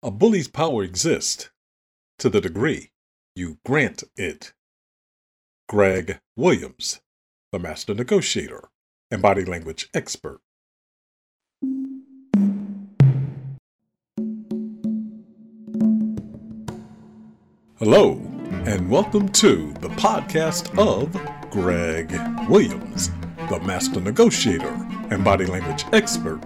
A bully's power exists to the degree you grant it. Greg Williams, the master negotiator and body language expert. Hello, and welcome to the podcast of Greg Williams, the master negotiator and body language expert.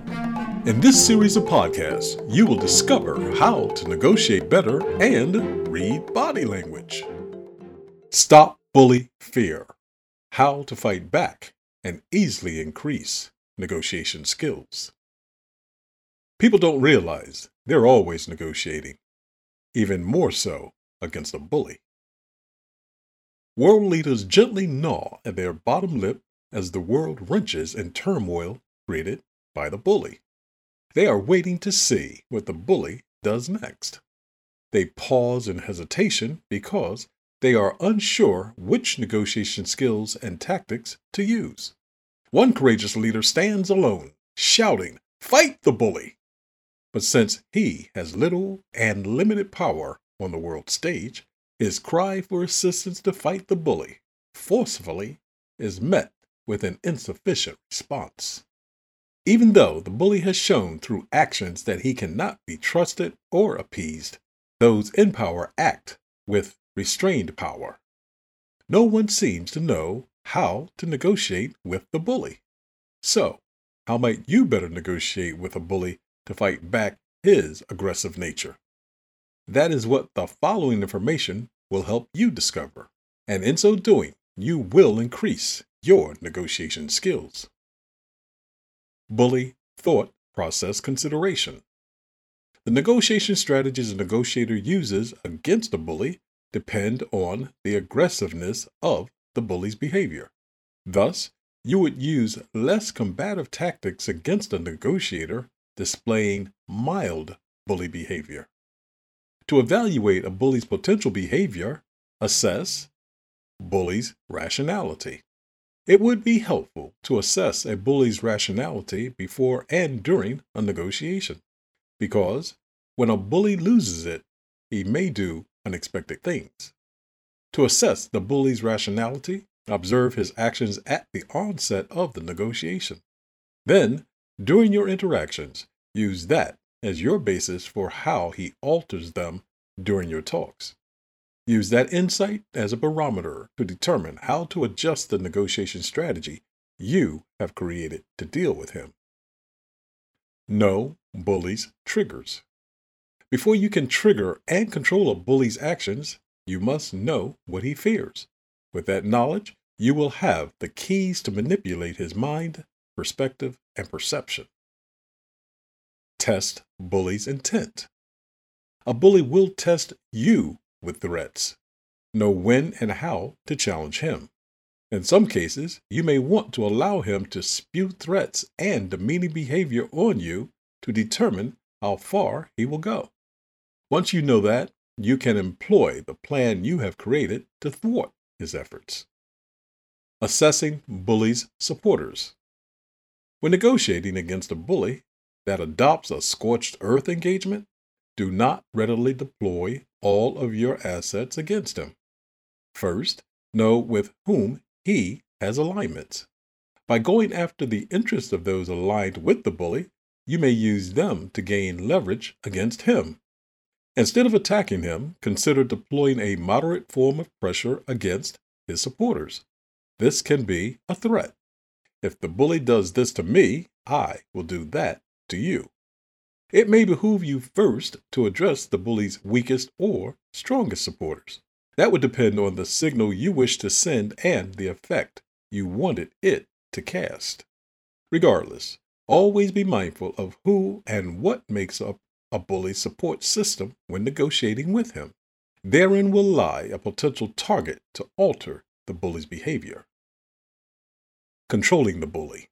In this series of podcasts, you will discover how to negotiate better and read body language. Stop bully fear. How to fight back and easily increase negotiation skills. People don't realize they're always negotiating, even more so against a bully. World leaders gently gnaw at their bottom lip as the world wrenches in turmoil created by the bully. They are waiting to see what the bully does next. They pause in hesitation because they are unsure which negotiation skills and tactics to use. One courageous leader stands alone, shouting, Fight the bully! But since he has little and limited power on the world stage, his cry for assistance to fight the bully forcefully is met with an insufficient response. Even though the bully has shown through actions that he cannot be trusted or appeased, those in power act with restrained power. No one seems to know how to negotiate with the bully. So, how might you better negotiate with a bully to fight back his aggressive nature? That is what the following information will help you discover. And in so doing, you will increase your negotiation skills. Bully Thought Process Consideration The negotiation strategies a negotiator uses against a bully depend on the aggressiveness of the bully's behavior. Thus, you would use less combative tactics against a negotiator displaying mild bully behavior. To evaluate a bully's potential behavior, assess bully's rationality. It would be helpful to assess a bully's rationality before and during a negotiation, because when a bully loses it, he may do unexpected things. To assess the bully's rationality, observe his actions at the onset of the negotiation. Then, during your interactions, use that as your basis for how he alters them during your talks. Use that insight as a barometer to determine how to adjust the negotiation strategy you have created to deal with him. Know bullies' triggers. Before you can trigger and control a bully's actions, you must know what he fears. With that knowledge, you will have the keys to manipulate his mind, perspective, and perception. Test bully's intent. A bully will test you with threats. Know when and how to challenge him. In some cases, you may want to allow him to spew threats and demeaning behavior on you to determine how far he will go. Once you know that, you can employ the plan you have created to thwart his efforts. Assessing bullies' supporters. When negotiating against a bully that adopts a scorched earth engagement, do not readily deploy all of your assets against him. First, know with whom he has alignments. By going after the interests of those aligned with the bully, you may use them to gain leverage against him. Instead of attacking him, consider deploying a moderate form of pressure against his supporters. This can be a threat. If the bully does this to me, I will do that to you. It may behoove you first to address the bully's weakest or strongest supporters. That would depend on the signal you wish to send and the effect you wanted it to cast. Regardless, always be mindful of who and what makes up a bully's support system when negotiating with him. Therein will lie a potential target to alter the bully's behavior. Controlling the bully.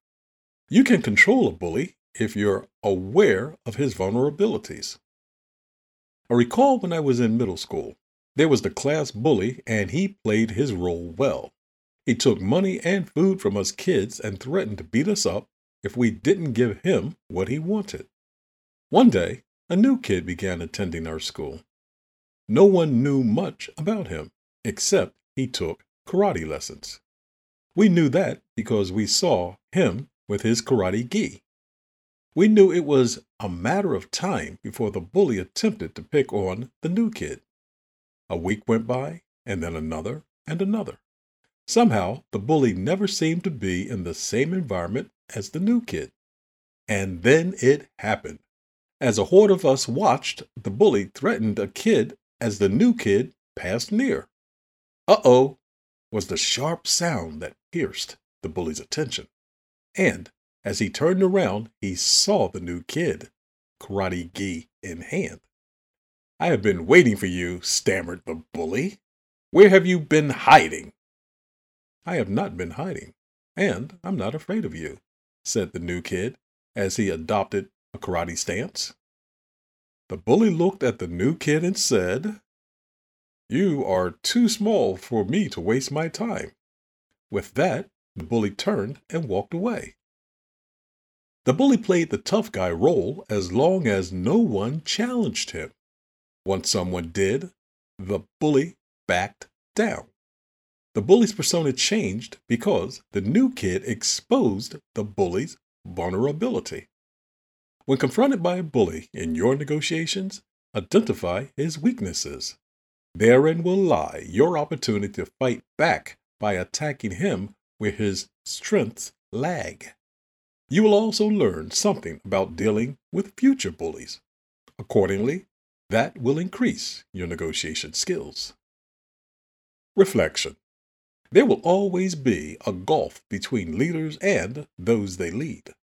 You can control a bully if you're aware of his vulnerabilities. I recall when I was in middle school, there was the class bully, and he played his role well. He took money and food from us kids and threatened to beat us up if we didn't give him what he wanted. One day, a new kid began attending our school. No one knew much about him, except he took karate lessons. We knew that because we saw him with his karate gi. We knew it was a matter of time before the bully attempted to pick on the new kid. A week went by, and then another and another. Somehow, the bully never seemed to be in the same environment as the new kid. And then it happened. As a horde of us watched, the bully threatened a kid as the new kid passed near. Uh oh, was the sharp sound that pierced the bully's attention. And as he turned around, he saw the new kid, karate gi in hand. I have been waiting for you, stammered the bully. Where have you been hiding? I have not been hiding, and I'm not afraid of you, said the new kid as he adopted a karate stance. The bully looked at the new kid and said, You are too small for me to waste my time. With that, the bully turned and walked away. The bully played the tough guy role as long as no one challenged him. Once someone did, the bully backed down. The bully's persona changed because the new kid exposed the bully's vulnerability. When confronted by a bully in your negotiations, identify his weaknesses. Therein will lie your opportunity to fight back by attacking him where his strengths lag. You will also learn something about dealing with future bullies. Accordingly, that will increase your negotiation skills. Reflection There will always be a gulf between leaders and those they lead.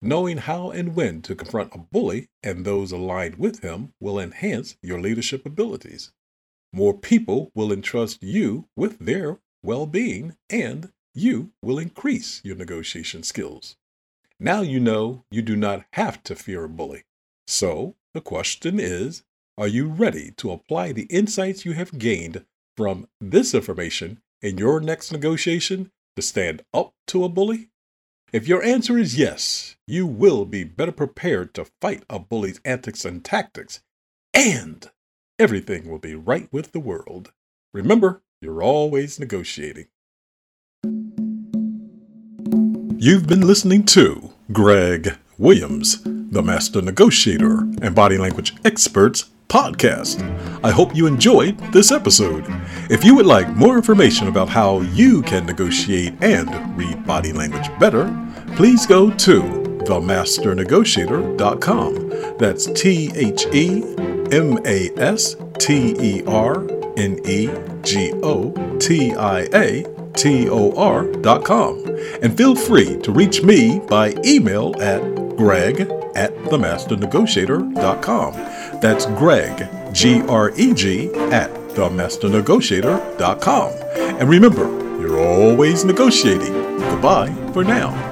Knowing how and when to confront a bully and those aligned with him will enhance your leadership abilities. More people will entrust you with their well being, and you will increase your negotiation skills. Now you know you do not have to fear a bully. So the question is Are you ready to apply the insights you have gained from this information in your next negotiation to stand up to a bully? If your answer is yes, you will be better prepared to fight a bully's antics and tactics, and everything will be right with the world. Remember, you're always negotiating. You've been listening to Greg Williams, the Master Negotiator and Body Language Experts podcast. I hope you enjoyed this episode. If you would like more information about how you can negotiate and read body language better, please go to themasternegotiator.com. That's T H E M A S T E R N E G O T I A T-O-R.com. And feel free to reach me by email at greg at themasternegotiator.com. That's Greg, G-R-E-G, at themasternegotiator.com. And remember, you're always negotiating. Goodbye for now.